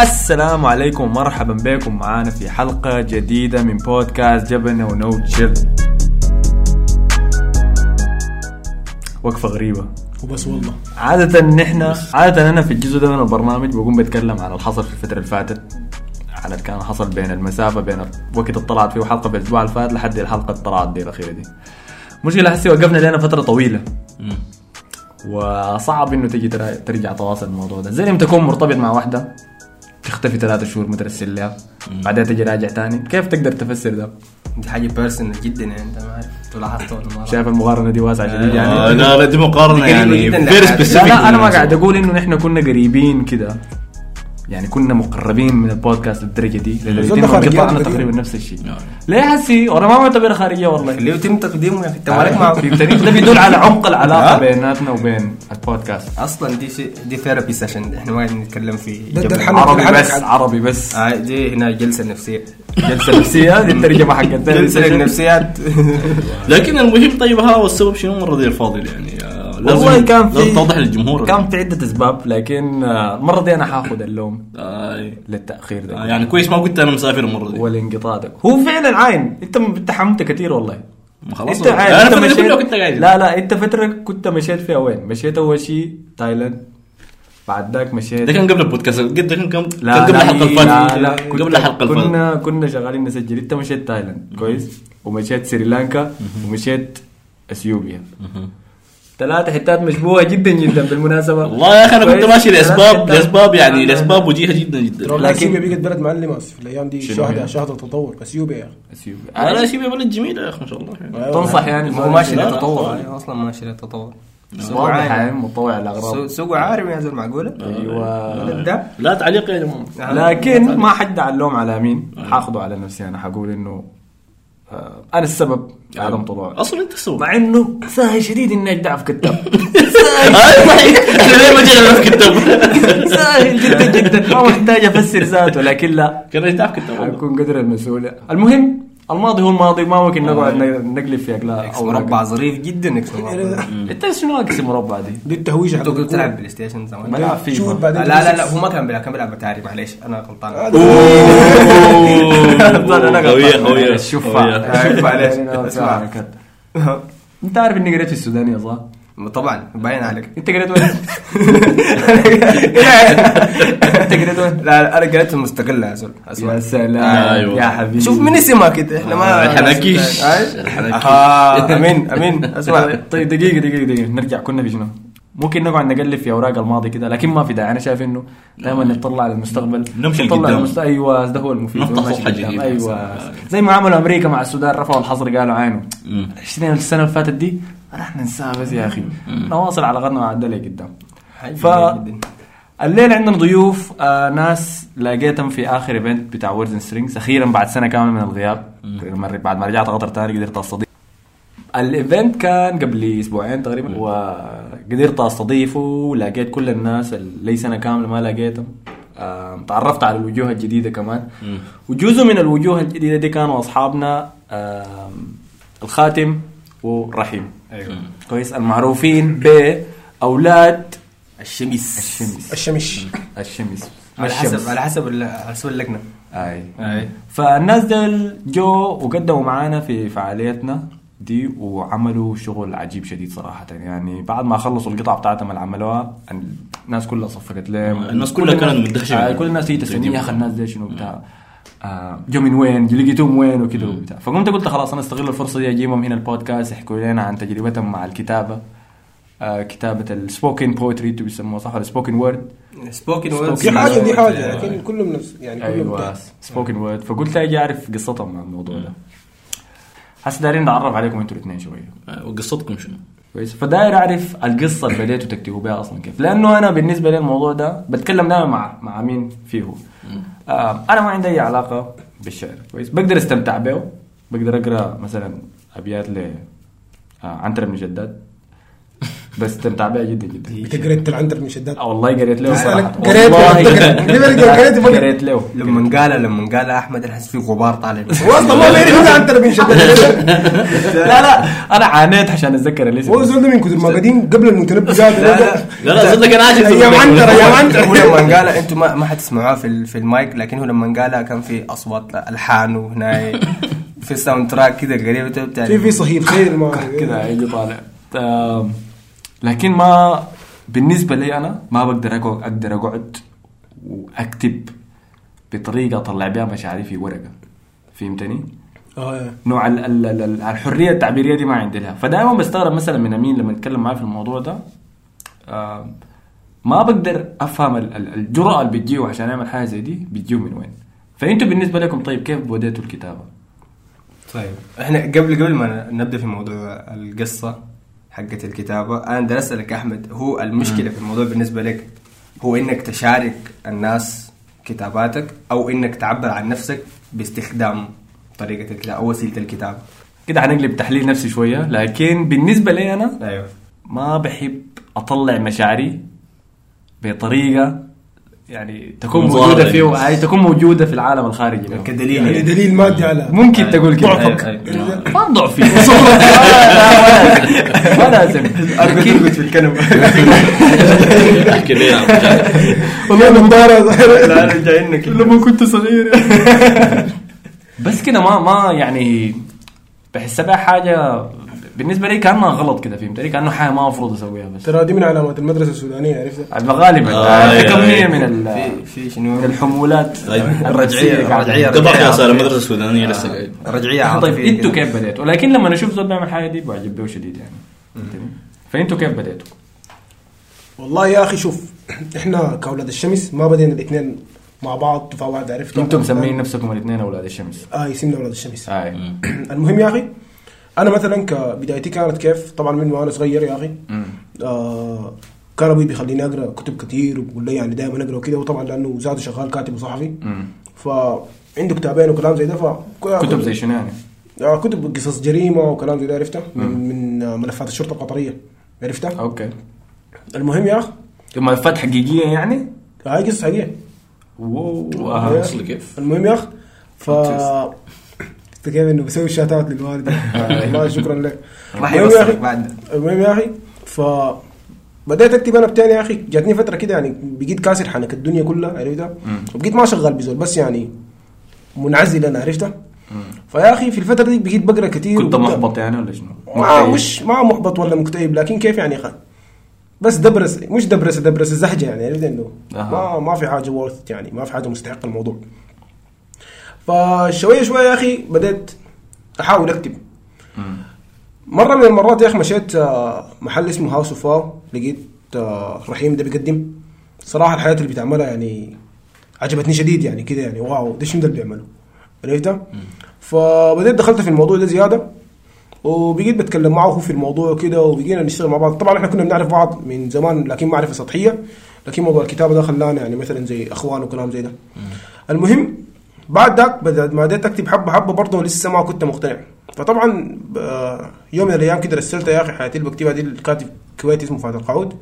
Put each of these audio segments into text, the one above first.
السلام عليكم ومرحبا بكم. معانا في حلقة جديدة من بودكاست جبنة ونوتشر وقفة غريبة. وبس والله. عادة نحن عادة أنا في الجزء ده من البرنامج بقوم بتكلم عن الحصل في الفترة اللي فاتت. عن اللي كان حصل بين المسافة بين الوقت اللي طلعت فيه حلقة في الأسبوع اللي فات لحد الحلقة اللي طلعت دي الأخيرة دي. مشكلة هسه وقفنا لنا فترة طويلة. وصعب إنه تجي ترجع تواصل الموضوع ده. زي لما تكون مرتبط مع واحدة. تختفي ثلاثة شهور مترسل لها. بعدين تجي راجع تاني. كيف تقدر تفسر ده؟ دي حاجة personal جدا يعني انت ما عارف. انت لاحظت ولا ما شايف المقارنة دي واسعة شديد آه يعني لا لا دي مقارنة يعني very لا، لا specific لا أنا ما قاعد أقول إنه نحن كنا قريبين كده. يعني كنا مقربين من البودكاست للدرجة دي خارجيات قطعنا. تقريبا نفس الشيء. نعم. ليه حسي وأنا ما معتبرها خارجية والله. اللي يتم تقديمه يا أخي انت مالك معه. التاريخ ده بيدل على عمق العلاقة؟ بيناتنا وبين البودكاست. أصلا دي شيء دي therapy session إحنا ما نتكلم في عربي بس عربي بس. آه، دي هنا جلسة نفسية. جلسة نفسية؟ دي الترجمة حقت جلسة النفسيات لكن المهم طيب ها والسبب شنو مرة دي الفاضل يعني؟ والله كان في توضح للجمهور. كان في عدة أسباب لكن آه، المرة دي أنا حاخذ اللوم آه للتأخير ده. آه، يعني كويس ما قلت أنا مسافر المرة دي. والانقطاع ده. هو فعلا عاين. أنت اتحمت كثير والله. ما خلاص. أنت عاين. أنا أنت مشيت كنت قاعد. لا لا أنت فترة كنت مشيت فيها وين؟ مشيت أول شيء تايلاند بعد ذاك مشيت ده كان قبل البودكاست. قد كان كان لا كان قبل لا الحلقة لا الفاتت لا قبل الحلقة الفاتت كنا كنا شغالين نسجل. أنت مشيت تايلاند. كويس. ومشيت سريلانكا. ومشيت إثيوبيا. ثلاثة حتات مشبوهة جدا جدا بالمناسبة. والله يا أخي أنا كنت؟ ماشي لاسباب. لاسباب لا، يعني لا، لاسباب وجيهة جدا جدا. لكن- اثيوبيا بقت بلد معلمه في الأيام دي شاهده هي؟ شاهده تطور. اثيوبيا يا أخي اثيوبيا لا سيبي بلد جميلة يا أخي ما شاء الله. يعني. تنصح يعني هو ماشي للتطور. يعني أصلا ماشي للتطور. سوق واضح عارم يعني متعدد الأغراض. سوق- سوق عارم يا زول معقولة؟ أيوه. ده. لا تعليق يا جماعة لكن ما حد اللوم على مين. حاخذه على نفسي. أنا حقول إنه أنا السبب في عدم طلوع أصلا أنت السبب. مع إنه سهل شديد إني أجدع في كتاب. آه، صحيح. إحنا ليه ما جينا في كتاب؟ سهل جدا جدا. ما محتاج أفسر ذاته لكن لا. كان يتعب كتاب والله. حكون قدر المسؤولية المهم الماضي هو الماضي ما ممكن نقعد نقلب في اقلاع X مربع ظريف جدا X مربع انت شنو X مربع دي؟ دي التهويشة أنت كنت تلعب. PlayStation زمان. ما لعب شوف فيفا بعدين لا لا لا هو ما كان بيلعب كان بيلعب اتاري معلش أنا غلطان. أنا خويه شوف. اسمع. أنت عارف إني قريت في السودانية صح؟ طبعا باين عليك انت قريت وين؟ انت قريت وين؟ لا أنا قريت المستقلة يا زول أسمع يا سلام أيوة. يا حبيبي شوف من اسمها كده إحنا ما الحنكيش. أي؟ الحنكيش. آه، آمين آمين أسمع طيب دقيقة دقيقة دقيقة نرجع كنا في شنو؟ ممكن نقعد نقلب في أوراق الماضي كده لكن ما في داعي أنا شايف إنه دائما نطلع على المستقبل نمشي نطلع. المست... أيوه ده هو المفيد نفتح. جديدة. أيوه زي ما عملوا أمريكا مع السودان رفعوا الحظر قالوا عينه مم. 20 السنة اللي فاتت دي راح ننساها بس يا أخي. نواصل علاقتنا مع الدولة قدام. ف الليلة عندنا ضيوف آه ناس لقيتهم في آخر event بتاع Word Strings أخيرا بعد سنة كاملة من الغياب. بعد ما رجعت قطر تاني قدرت أستضيف. الايفنت كان قبل أسبوعين تقريبا وقدرت أستضيفه لقيت كل الناس اللي لي سنة كاملة ما لقيتهم. آه، تعرفت على الوجوه الجديدة كمان. وجزء من الوجوه الجديدة دي كانوا أصحابنا آه، الخاتم ورحيم. أيوه. كويس. المعروفين باولاد الشمس. الشمس. الشمش الشمس. على الشمس. حسب على حسب ال- على حسب اللجنة. أي. أي. فالناس دول جو وقدموا معانا في فعاليتنا دي وعملوا شغل عجيب شديد صراحة. يعني بعد ما خلصوا القطعة بتاعتهم اللي عملوها الناس كلها صفقت لهم. الناس كلها كانت مندهشة. آه. كل الناس تيجي تسألني يا أخي الناس دي شنو بتاع؟ جو من وين لقيتهم وين وكذا وبتاع. فقمت قلت خلاص أنا أستغل الفرصة دي أجيبهم هنا البودكاست يحكوا لنا عن تجربتهم مع الكتابة. آه كتابة ال spoken poetry بيسموها صح؟ ولا spoken word سبوكن Spoken دي حاجة دي word. حاجة لكن كلهم نفس يعني كلهم أيوه. سبوكن وورد فقلت أجي أعرف قصتهم عن الموضوع ده. هسه دايرين نتعرف عليكم أنتوا الاثنين شوية. آه، وقصتكم شنو؟ كويس. فداير أعرف القصة اللي بديتوا تكتبوا بها أصلا كيف. لأنه أنا بالنسبة لي الموضوع ده بتكلم دائما مع مع مين فيه. آه أنا ما عندي أي علاقة بالشعر كويس. بقدر أستمتع به. بقدر أقرأ مثلا أبيات ل آه عنتر بن جداد. بس استمتع بها جدا جدا. انت قريت لعنتر بن شداد آه، والله قريت له. صراحة قريت قريت قريت له. لما قال لما قال أحمد احس في غبار طالع. هو أصلا ما بيعرف العنتر من شداد لا لا أنا عانيت عشان أتذكر الاسم هو زول من كثر ما قاعدين قبل المتنبي لا لا. لا صدق أنا عاجز. أيام عنتر أيام عنتر هو لما قال أنتم ما, ما حتسمعوها في ال- في المايك لكن هو لما قالها كان في أصوات الحان وهنا في soundtrack كده قريب في في صهيل خير ما كده هيجي طالع. لكن ما بالنسبة لي أنا ما بقدر أقعد أقدر أقعد وأكتب بطريقة أطلع بها مشاعري في ورقة فهمتني؟ آه نوع ال ال ال ال- الحرية التعبيرية دي ما عندي لها فدائما بستغرب مثلا من أمين لما نتكلم معاه في الموضوع ده آم، ما بقدر أفهم ال- ال- الجرأة اللي بتجيه عشان يعمل حاجة زي دي بتجيه من وين؟ فأنتوا بالنسبة لكم طيب كيف بديتوا الكتابة؟ طيب إحنا قبل قبل ما نبدأ في موضوع القصة حقت الكتابة. أنا بدي أسألك أحمد هو المشكلة في الموضوع بالنسبة لك هو إنك تشارك الناس كتاباتك أو إنك تعبر عن نفسك باستخدام طريقة الكتابة أو وسيلة الكتابة؟ كده حنقلب تحليل نفسي شوية لكن بالنسبة لي أنا أيوه. ما بحب أطلع مشاعري بطريقة يعني تكون موجودة يعني. فيه هاي تكون موجودة في العالم الخارجي. له. كدليل. يعني يعني دليل مادي على ممكن تقول كده. ضعفك. أيوة، أيوة. ما ضعفي ما لازم. ارجو ترقد في الكنبه. والله نظاره لا أنا جاي لما كنت صغير. بس كده ما ما يعني بحسها بقى حاجة بالنسبة لي كانها غلط كده فهمتني كأنه حاجة ما المفروض أسويها بس. ترى دي من علامات المدرسة السودانية عرفتها غالبا. آه، كمية أيوة. من ال- في في شنو؟ من الحمولات. الرجعية. انت بقى صار المدرسة السودانيه لسه قاعد رجعية طيب إنتوا. كيف بديتوا؟ لكن لما أشوف زول بيعمل حاجة دي بعجب به شديد يعني. فهمتني؟ فإنتوا كيف بديتوا؟ والله يا أخي شوف إحنا كأولاد الشمس ما بدينا الاثنين مع بعض واحدة عرفتها أنتم مسمين نفسكم الاثنين أولاد الشمس. آه يسمنا أولاد الشمس. هاي المهم يا أخي أنا مثلا كبدايتي كانت كيف؟ طبعا من وأنا صغير يا أخي. آه كان أبوي بيخليني أقرأ كتب كثير وبيقول لي يعني دائما أقرأ وكذا وطبعا لأنه ذاته شغال كاتب وصحفي. فعنده كتابين وكلام زي ده ف كتب زي شنو يعني؟ آه كتب قصص جريمة وكلام زي ده عرفتها؟ من, من آه، ملفات الشرطة القطرية عرفتها؟ okay. المهم يا أخي ملفات حقيقية يعني؟ هاي قصص حقيقية. wow آه. كيف؟ المهم يا أخي ف انت كيف إنه بسوي شاتات للوالدة. والله شكرا لك. راح يوصلك بعد. المهم يا أخي ف بديت أكتب أنا بتاني يا أخي. جاتني فترة كده يعني بقيت كاسر حنك الدنيا كلها عرفتها؟ وبقيت ما شغال بزول بس يعني منعزل أنا عرفتها؟ فيا أخي في الفترة دي بقيت بقرأ كثير كنت محبط يعني ولا شنو؟ ما مش ما محبط ولا مكتئب لكن كيف يعني خ... بس دبرس مش دبرس دبرس الزحجة يعني عرفت إنه. ما ما في حاجة ورث يعني ما في حاجة مستحق الموضوع. فشوية شوية يا أخي بديت أحاول أكتب. مرة من المرات يا أخي مشيت آه، محل اسمه House of Wow لقيت آه، رحيم ده بيقدم. صراحة الحاجات اللي بتعملها يعني عجبتني شديد يعني كده يعني wow ده شنو ده اللي بيعمله؟ عرفتها فبديت دخلت في الموضوع ده زيادة وبقيت بتكلم معه في الموضوع وكده وبقينا نشتغل مع بعض. طبعا إحنا كنا بنعرف بعض من زمان لكن معرفة سطحية لكن موضوع الكتابة ده خلانا يعني مثلا زي إخوان وكلام زي ده. المهم بعد ذاك ما بديت اكتب حبة حبة برضه لسه ما كنت مقتنع. فطبعا آه، يوم من الأيام كده رسلت يا أخي حاجاتي اللي بكتبها دي لكاتب كويتي اسمه فهد القعود.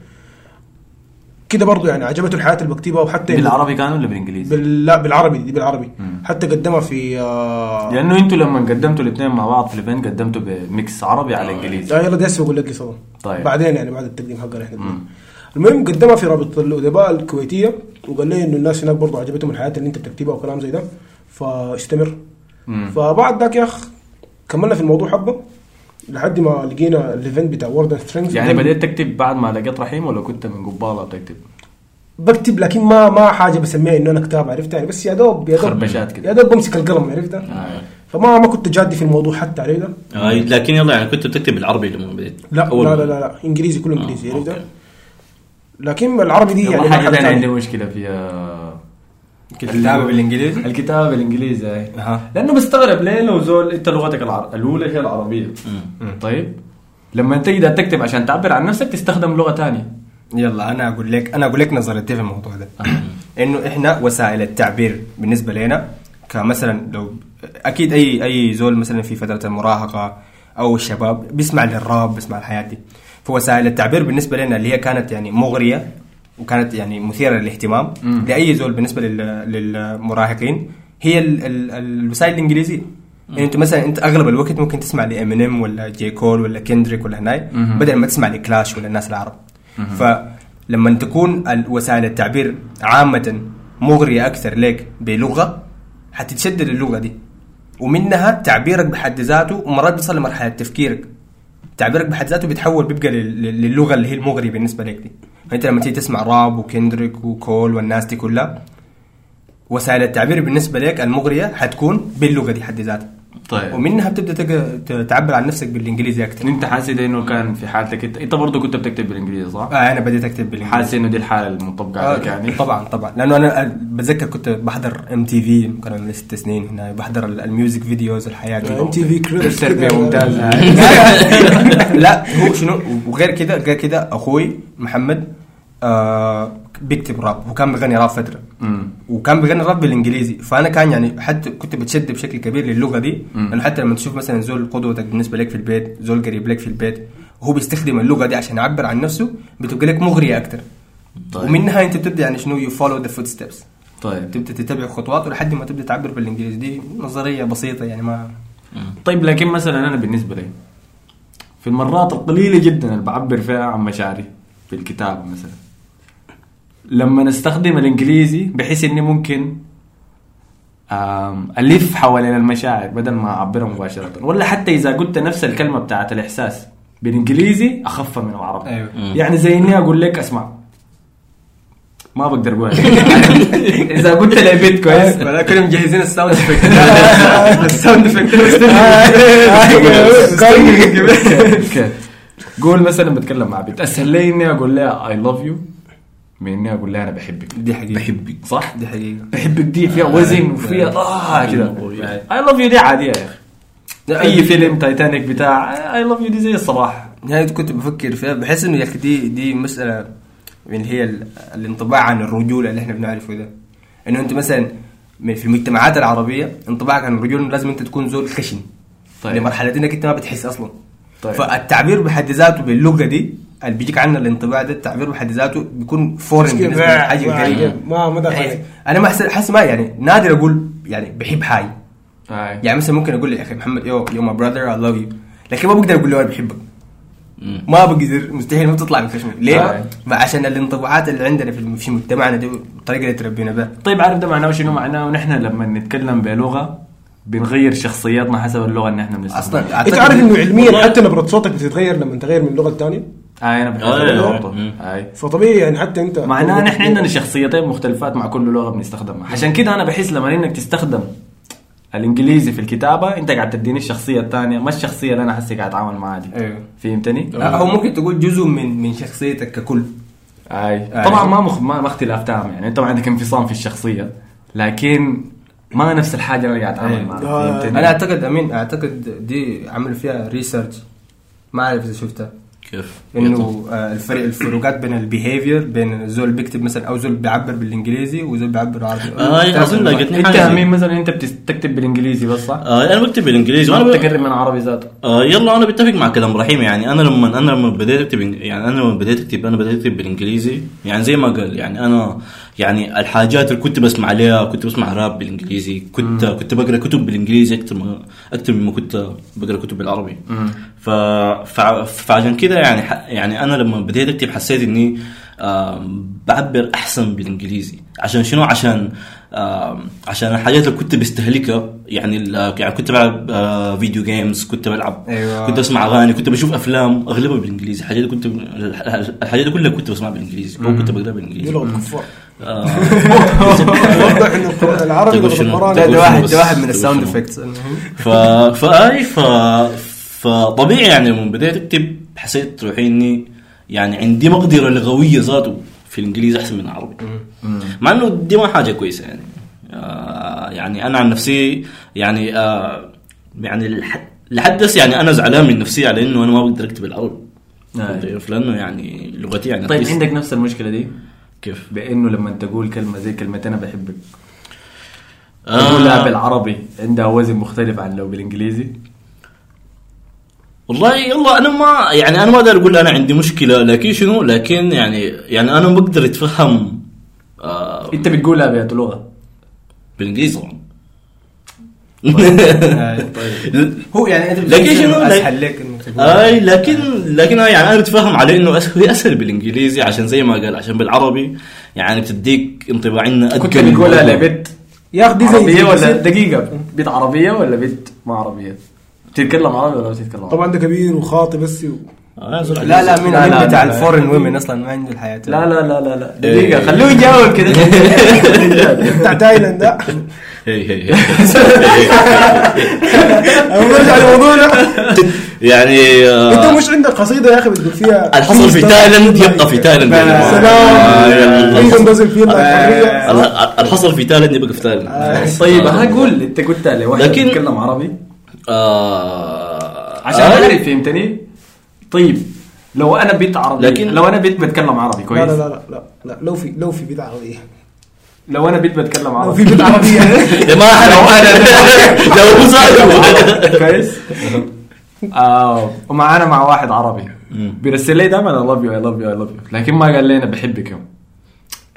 كده برضه يعني عجبته الحاجات اللي بكتبها وحتى بالعربي كان ولا بالإنجليزي؟ بال... لا بالعربي دي بالعربي. حتى قدمها في آه... لأنه أنتوا لما قدمتوا الاثنين مع بعض في ال event قدمتوا ب mix عربي على إنجليزي. آه يلا دي أقول لك قصه طيب. بعدين يعني بعد التقديم حقنا إحنا المهم قدمها في رابطه الأدباء الكويتية وقال لي إنه الناس هناك برضه عجبتهم الحاجات اللي أنت بتكتبها وكلام زي ده. فاستمر فبعد ذاك يا أخ كملنا في الموضوع حبة لحد ما لقينا ال event بتاع Word Strings يعني بديت تكتب بعد ما لقيت رحيم ولا كنت من قباله بتكتب؟ بكتب لكن ما ما حاجة بسميها إنه أنا كاتب عرفت يعني بس يا دوب يا دوب خربشات كده. يا دوب بمسك القلم عرفت فما ما كنت جادي في الموضوع حتى عرفت آه، لكن يلا يعني كنت بتكتب بالعربي لما بديت لا أول لا لا لا, لا. إنجليزي كله إنجليزي آه، عرفت. لكن العربي دي يعني حاجة تاني. عندي مشكلة فيها كتابه بالإنجليزي؟ الكتابة بالإنجليزي أها. لأنه بستغرب ليه لو زول أنت لغتك العر... الأولى هي العربية. طيب. لما انت تقدر تكتب عشان تعبر عن نفسك تستخدم لغة ثانية يلا أنا أقول لك أنا أقول لك نظرتي في الموضوع ده. إنه إحنا وسائل التعبير بالنسبة لنا كمثلا لو أكيد أي أي زول مثلا في فترة المراهقة أو الشباب بيسمع للراب بيسمع الحاجات دي. فوسائل التعبير بالنسبة لنا اللي هي كانت يعني مغرية وكانت يعني مثيرة للاهتمام. لأي زول بالنسبة لل- للمراهقين. هي ال- ال- الوسائل الإنجليزية. يعني انت مثلا انت أغلب الوقت ممكن تسمع لإمينيم ولا J. Cole ولا Kendrick ولا هناي بدل ما تسمع لكلاش ولا الناس العرب. فلما تكون وسائل التعبير عامة مغرية أكثر لك بلغة حتتشدد اللغة دي. ومنها تعبيرك بحد ذاته ومرات بيصل لمرحلة تفكيرك. تعبيرك بحد ذاته بيتحول بيبقى لل- لل- للغة اللي هي المغري بالنسبة لك دي. فانت لما تيجي تسمع راب وكندريك وكول والناس دي كلها وسائل التعبير بالنسبة لك المغرية حتكون باللغة دي حد ذاتها. طيب. ومنها بتبدأ تعبر عن نفسك بالإنجليزي أكثر أنت حاسس إنه كان في حالتك انت إنت برضه كنت بتكتب بالإنجليزي صح؟ آه أنا بديت أكتب بالإنجليزي. حاسس إنه دي الحالة المطبقة عليك يعني؟ آه طبعا طبعا. لأنه أنا بتذكر كنت بحضر MTV كان عمري ست سنين هنا بحضر ال- ال music videos الحياة دي. MTV created تربية ممتازة. لا هو شنو؟ وغير كده غير كده أخوي محمد آه بيكتب راب وكان بيغني راب فترة. مم. وكان بيغني راب بالإنجليزي. فأنا كان يعني حتى كنت بتشد بشكل كبير للغة دي. لأنه حتى لما تشوف مثلا زول قدوتك بالنسبة لك في البيت زول قريب لك في البيت وهو بيستخدم اللغة دي عشان يعبر عن نفسه بتبقى لك مغرية أكثر طيب. ومنها أنت بتبدأ يعني شنو you follow the footsteps طيب. تبدأ تتبع خطوات لحد ما تبدأ تعبر بالإنجليزي. دي نظرية بسيطة يعني ما طيب لكن مثلا أنا بالنسبة لي في المرات القليله جدا اللي بعبر فيها عن مشاعري في الكتابة مثلا. لما نستخدم الإنجليزي بحيث إني ممكن ألف حوالين المشاعر بدل ما أعبرها مباشرة. ولا حتى إذا قلت نفس الكلمة بتاعت الإحساس بالإنجليزي اخفها من العربي. أيوة. يعني زي إني أقول لك أسمع. ما بقدر أقول إذا قلت لي بيت كويس. ولا كنا مجهزين ال sound effect ال sound effect قول مثلا بتكلم مع بنت. أسهل لي إني أقول لها I love you من إني أقول لها أنا بحبك. دي حقيقة. بحبك. صح؟ دي حقيقة. بحبك. دي فيها وزن وفيها آه كده I love you دي عاديه يا أخي. أي فيلم تايتانيك بتاع I love you دي زي الصباح. يعني كنت بفكر فيها. بحس إنه يا أخي دي دي مسألة اللي هي ال- الانطباع عن الرجولة اللي إحنا بنعرفه ده. إنه أنت مثلا من- في المجتمعات العربية انطباعك عن الرجولة لازم أنت تكون زول خشن. طيب. لمرحلة إنك أنت ما بتحس أصلا. طيب. طيب. فالتعبير بحد ذاته باللغة دي اللي بيجيك عنها الانطباع ده التعبير بحد ذاته بيكون foreign بالنسبة لحاجه غريبة. ما ما دخل يعني. أنا ما احس حاسس ما يعني نادر أقول يعني بحب حاجة آه. يعني مثلا ممكن أقول يا أخي محمد you you my brother I love you لكن ما بقدر أقول له أنا بحبك. ما بقدر مستحيل ما تطلع من خشمي ليه؟ آه. ما عشان الانطباعات اللي عندنا في في مجتمعنا دي الطريقة اللي تربينا بها. طيب عارف ده معناه شنو؟ معناه نحن لما نتكلم بلغة بنغير شخصياتنا حسب اللغة اللي إحنا بنستخدمها. أصلا أنت عارف إنه علميا حتى نبرة صوتك بتتغير لما تغير من اللغة الثانية اي أنا بحس آه،. اي فطبيعي يعني حتى أنت. معناها نحن عندنا شخصيتين مختلفات مع كل لغة بنستخدمها. عشان كده أنا بحس لما إنك تستخدم الإنجليزي في الكتابة أنت قاعد تديني الشخصية الثانية ما الشخصية اللي أنا حسي قاعد أتعامل معاها دي. أيوه فهمتني؟ لا، هو ممكن تقول جزء من من شخصيتك ككل. اي. طبعا ما مخ... ما اختلاف تام يعني. أنت ما عندك انفصام في الشخصية لكن ما نفس الحاجة اللي أنا قاعد أتعامل أي. معاها آه. فهمتني؟ أنا اعتقد أمين أعتقد دي عملوا فيها ريسيرش ما أعرف إذا شفتها. كيف؟ إنه آه، الفرق الفروقات بين ال behavior بين زول بيكتب مثلا أو زول بيعبر بالإنجليزي وزول بيعبر عربي آه، أظن لقيتني إنت حاجة. I mean مثلا إنت بتكتب بالإنجليزي بس صح؟ آه أنا بكتب بالإنجليزي وأنا. بتقرب من عربي ذاته آه يلا أنا بتفق مع كلام رحيم يعني أنا لما أنا لما بديت أكتب يعني أنا لما بديت أكتب أنا بديت أكتب بالإنجليزي يعني زي ما قال يعني أنا يعني الحاجات اللي كنت بسمع عليها كنت بسمع راب بالإنجليزي كنت كنت بقرأ كتب بالإنجليزي أكثر ما أكثر مما كنت بقرأ كتب بالعربي. ف... فع- فعشان كده يعني ح... يعني أنا لما بديت أكتب حسيت إني آه بعبر أحسن بالإنجليزي. عشان شنو؟ عشان عشان الحاجات اللي كنت بستهلكها يعني ال- يعني كنت بلعب آه فيديو جيمز كنت بلعب أيوة. كنت اسمع أغاني كنت بشوف أفلام أغلبها بالإنجليزي. الحاجات كنت الحاجات دي كلها كنت بسمعها بالإنجليزي. أو كنت بقراها دي بالانجليزي لغه كفار. آه، واضح إنه العربي ده, واحد ده واحد من ال sound؟ effects ف فاي ف فطبيعي يعني لما بديت اكتب حسيت روحي إني يعني عندي مقدرة لغوية ذاته. في الانجليزي أحسن من العربي مع إنه دي ما حاجة كويسة يعني آه يعني أنا عن نفسي يعني آه يعني لحد هسه يعني أنا زعلان من نفسي على إنه أنا ما بقدر أكتب العربي آه. لأنه يعني لغتي يعني طيب. عندك نفس المشكلة دي كيف؟ بإنه لما تقول كلمة زي كلمه أنا بحبك آه. تقولها بالعربي عندها وزن مختلف عن لو بالإنجليزي والله يلا أنا ما يعني أنا ما أقدر أقول أنا عندي مشكلة لكن شنو؟ لكن يعني يعني أنا بقدر أتفهم آه أنت بتقولها بيت لغة. بالإنجليزي. طبعا هو يعني أنت لكن شنو؟ أسهل لك اي لكن لكن أنا يعني أنا بتفهم عليه إنه هي أسهل بالإنجليزي عشان زي ما قال عشان بالعربي يعني بتديك انطباع انه كنت بتقولها. لبنت يا أخي دي زي عربيه ولا دقيقة. بنت عربية ولا بنت ما عربية؟ بتتكلم عربي ولا ما بتتكلم عربي طبعا ده كبير وخاطي بس و... آه، لا لا من لا، بتاع لا. الفورن ويمن أصلا ما عنده الحياة. لا لا لا لا لا. إيه. دقيقة خلوه يجاوب كده. بتاع تايلاند ده هي هي هي. نرجع لموضوعنا يعني أنت آه، مش عندك قصيدة يا أخي بتقول فيها؟ الحصل في تايلاند يبقى في تايلاند. آه، سلام الحصل في تايلاند يبقى في تايلاند. طيب ها قول أنت قلت لواحد لكن- بيتكلم عربي. آه، عشان آه، اعرف فهمتني؟ طيب لو أنا بنت عربي لكن- لو أنا بنت بتكلم عربي لا كويس؟ لا لا لا لا لو في لو في بيت عربيه لو أنا بنت بتكلم لو عربي. في بيت عربيه يا جماعة لو أنا لو هو كويس؟ آه ومعانا مع واحد عربي. بيرسل لي دائما I love you I love you I love you لكن ما قال لي أنا بحبك يوم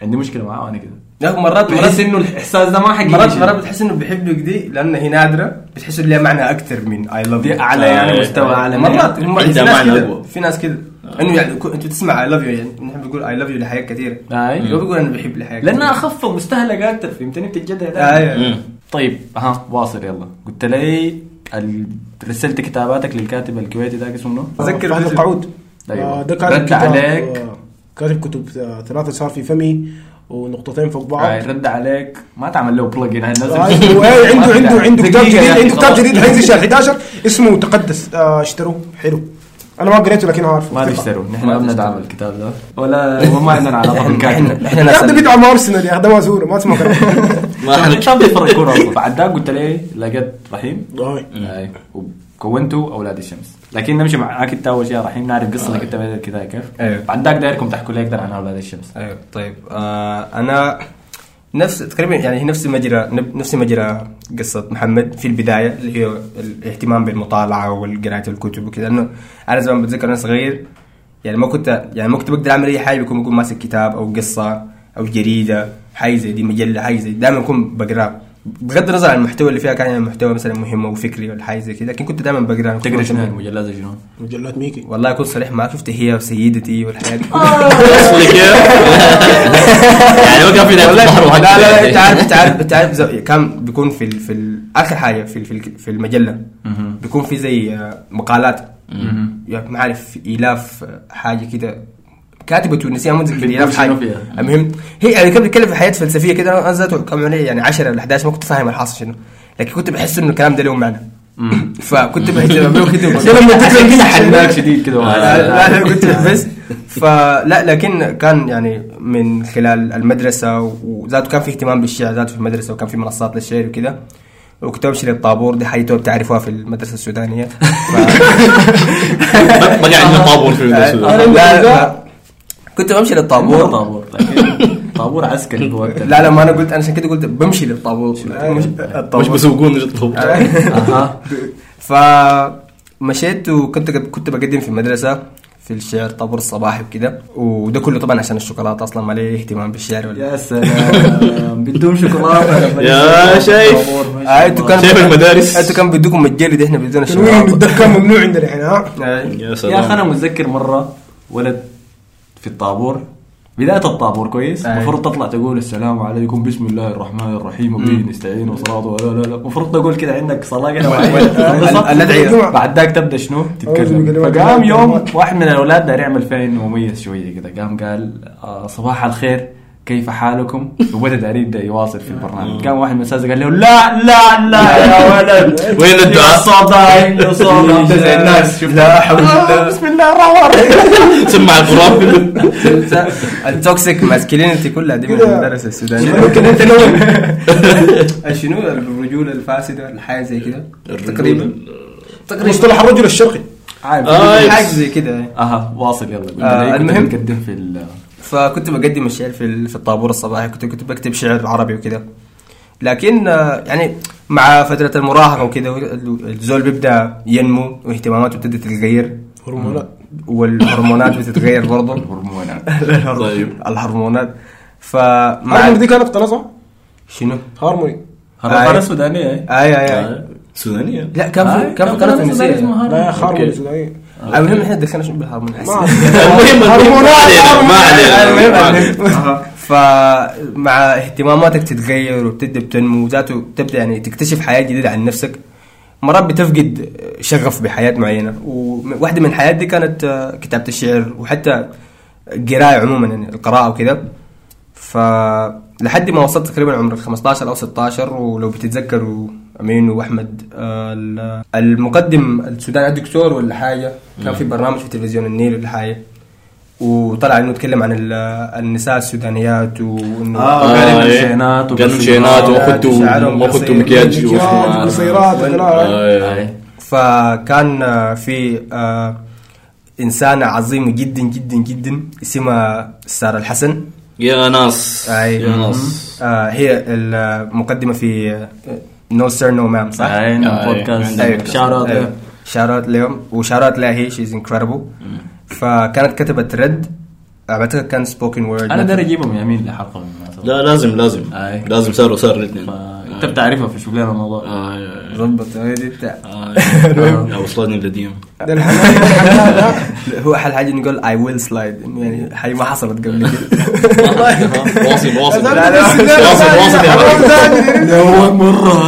عندي مشكلة معاه وأنا كده. يا أخي مرات بحس مرات إنه الإحساس ده ما حقيقي. مرات مرات بتحس إنه بيحبك دي لأن هي نادرة بتحس إنه لها معنى أكثر من I love دي أعلى يعني مستوى أعلى. مرات في ناس معنى كده. في ناس كده. إنه يعني أنت تسمع I love you يعني نحن بنقول اي لاف يو لحاجات كثيره أي. هو بيقول أنا بحب لحاجات لانها أخف ومستهلكه أكثر فهمتني؟ بتتجدد أيوه. طيب ها واصل يلا. قلت لي. رسلت كتاباتك للكاتب الكويتي ذاك اسمه فهد الاسم. القعود. أيوة. آه، ده كاتب رد عليك. كاتب كتب ثلاثة صار في فمي ونقطتين فوق بعض. آه، رد عليك. ما تعمل له بلج هنا آه، عنده إيه، عنده عنده عنده كتاب جديد عنده كتاب. جديد حينزل شهر 11 اسمه تقدس. آه، اشتروه حلو. أنا ما قريته لكن عارفه. ما تشتروا نحن ما بندعم الكتاب ده. ولا وما عندنا علاقه بالكاتب إحنا ناس ده بيدعم أرسنال يا أخي ده ما اسمه ما إحنا الكتاب بيتفرج كورة بعد ذاك قلت لي لقيت رحيم. اي وكونتوا أولاد الشمس. لكن نمشي معاك انت اول شيء يا رحيم نعرف قصتك أنت كده كيف؟ أيوه. بعد ذاك دايركم تحكوا لي أكثر عن أولاد الشمس. أيوه طيب. آه أنا نفس تقريبا يعني هي نفس مجرى نفس مجرى قصة محمد في البداية اللي هي الاهتمام بالمطالعة والقراءة الكتب وكذا. انه أنا زمان بتذكر أنا صغير يعني ما كنت يعني ما كنت بقدر أعمل أي حاجة بكون بكون ماسك كتاب أو قصة أو جريدة حاجة زي دي مجلة حاجة زي دائما أكون بقرأ بغض النظر عن المحتوى اللي فيها كان يعني محتوى مثلا مهم أو فكري ولا حاجة زي كده لكن كنت دائما بقرأ تقرأ شنو المجلات شنو؟ مجلات ميكي. والله أكون صريح معك شفت هي وسيدتي والحياة دي. اصلي كيف يعني ما كان في لا لا انت عارف انت عارف انت عارف كان بيكون في في آخر حاجة في في, ال في المجلة. بيكون في زي آه، مقالات. يعني ما عارف إلاف آه، حاجة كده. كاتبه تونسيه بتقول الاف حاجة؟ المهم هي يعني كانت بتتكلم في حياه فلسفية كده أنا ذاته كم عليه يعني 10 ولا 11 ما كنت فاهم الحاصل شنو. لكن كنت بحس إنه الكلام ده له معنى فكنت بهتم كده عشان كده حناك شديد كده. لا كنت بس. فلا لكن كان يعني من خلال المدرسة وذاته كان في اهتمام بالشعر ذاته في المدرسة وكان في منصات للشعر وكده. وكنت بمشي للطابور دي حاجة توب تعرفوها في المدرسة السودانية. ف... ما قاعد عندنا طابور في لا, السودان. كنت بمشي طابور للطابور طابور لكن طابور عسكري هو. لا لا ما أنا قلت أنا عشان كده قلت بمشي للطابور. مش بسوقون الطابور. أها. فمشيت وكنت كنت بقدم في المدرسة في الشعر طابور الصباحي وكده. وده كله طبعا عشان الشوكولاتة أصلا ما لي اهتمام بالشعر ولا. يا سلام. بدون شوكولاتة يا شايف. آه، أنتوا كان شايف المدارس؟ أنتوا كان بدكم متجلد إحنا بدون الشوكولاتة. بالدكان ممنوع عندنا الحين ها آه. يا يا أخي سلام. أنا متذكر مرة ولد في الطابور. بداية الطابور كويس. المفروض تطلع تقول السلام عليكم بسم الله الرحمن الرحيم وبه نستعين وصلاة ولا لا لا المفروض تقول كده عندك صلاة كده. بعد ذاك تبدأ شنو؟ تتكلم. فقام يوم. واحد من الأولاد داير يعمل فيها إنه مميز شوية كده. قام قال آه، صباح الخير. كيف حالكم؟ وبدا داير يبدا يواصل في البرنامج؟ قام واحد من الاستاذ قال له لا لا لا يا ولد. وين الدعاء؟ الصوت عنده صوت الناس شوف لا حول الله. بسم الله الرحمن الرحيم. سمع القران كله ال toxic masculinity كلها دي من. المدرسة السودانية. ممكن أنت شنو الرجوله الفاسده ولا حاجة زي كده؟ تقريبا. مصطلح الرجل الشرقي. عارف آه، حاجة زي كده أها واصل يلا. آه، المهم. بتقدم في ال فكنت بقدم الشعر في ال- في الطابور الصباحي كنت كنت بكتب شعر عربي وكده. لكن آه، يعني مع فترة المراهقة وكده الزول بيبدأ ينمو واهتماماته بتبدا تتغير. هرمونات. والهرمونات بتتغير برضه. هرمونات طيب. الهرمونات. فمع هارموني دي كانت قناه صح؟ شنو؟ هارموني. هرمونات سودانية اي اي اي سودانية. لا كان في كان في قناه تونسيه لا. هارموني سودانية. المهم إحنا دخلنا شنو بالهرمون المهم ما علينا. فمع اهتماماتك تتغير وبتبدأ بتنمو وذاته تبدا يعني تكتشف حياة جديدة عن نفسك. مرات بتفقد شغف بحياة معينة. وواحدة من الحياة دي كانت آه، كتابة الشعر وحتى القرايه عموما يعني القراءة وكده ف لحد ما وصلت تقريبا عمر ال 15 أو 16 ولو بتتذكروا أمين وأحمد آه، ال- المقدم السودان الدكتور ولا حاجة؟ كان في برنامج في تلفزيون النيل ولا حاجة؟ وطلع إنه يتكلم عن ال- النساء السودانيات وإنه آه، آه، قالوا. مشينات قالوا مشينات واخذتوا شعرهم واخذتوا. مكياج مكياج، قصيرات وال- وكلام. آه، فكان آه، في آه، إنسانة عظيمة جدا جدا جدا اسمها سارة الحسن. يا ناس. يا ناس. آه، هي المقدمة في نو سير نو مام صح؟ عين آه، بودكاست أيوة. شارات لهم وشارات لها هي شيز انكريدبل فكانت كتبت رد أعتقد كان سبوكن وورد أنا داير أجيبهم يمين لحلقه بالمناسبه لا لازم لازم. أي. لازم صاروا صاروا الاثنين انت بتعرفها في شغلنا الموضوع؟ ظبط هي دي بتاع. وصلتني القديم ده الحنان الحنان ده. هو أحلى حاجة نقول اي ويل سلايد يعني حاجة ما حصلت قبل كده. واصل واصل. لا، لا، واصل واصل يا رحيم. اول مرة؟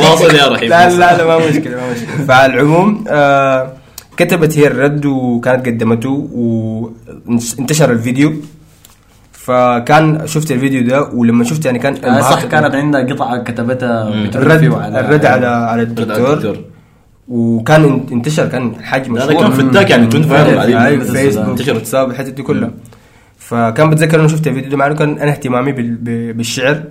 واصل يا رحيم لا لا لا ما مشكلة ما مشكلة. فعلى العموم آه كتبت هي الرد وكانت قدمته وانتشر الفيديو. فكان شفت الفيديو ده ولما شفت يعني كان آه، صح كانت عندها قطعة كتبتها الرد على الرد على على الدكتور. وكان إن- انتشر كان لا، مشهور. كان فتاك يعني كنت فاهم عليه. فيسبوك انتشر. واتساب الحتت دي كلها. فكان بتذكر إنه شفت الفيديو ده مع إنه كان أنا اهتمامي بالشعر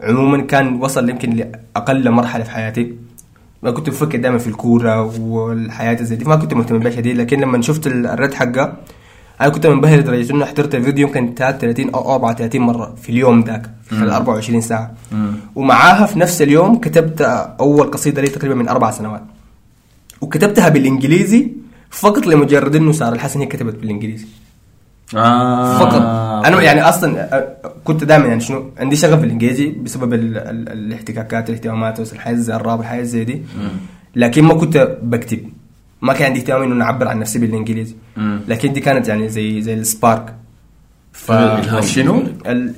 عموما كان وصل يمكن لأقل مرحلة في حياتي. ما كنت بفكر دائما في الكورة والحياة زي دي ما كنت مهتم بها شديد لكن لما شفت ال- الرد حقه أنا كنت منبهر لدرجة انه حضرت الفيديو يمكن 33 أو 34 مرة في اليوم ذاك في خلال 24 ساعة. ومعاها في نفس اليوم كتبت أول قصيدة لي تقريبا من أربع سنوات. وكتبتها بالإنجليزي فقط لمجرد إنه سارة الحسن هي كتبت بالإنجليزي. آه. فقط. أنا يعني أصلا كنت دائما يعني شنو عندي شغف بالإنجليزي بسبب ال ال الاحتكاكات الاهتمامات والحياة زي الراب الحياة زي دي. لكن ما كنت بكتب. ما كان عندي اهتمام إنه اعبر عن نفسي بالإنجليزي. لكن دي كانت يعني زي زي السبارك ف. شنو؟ ال-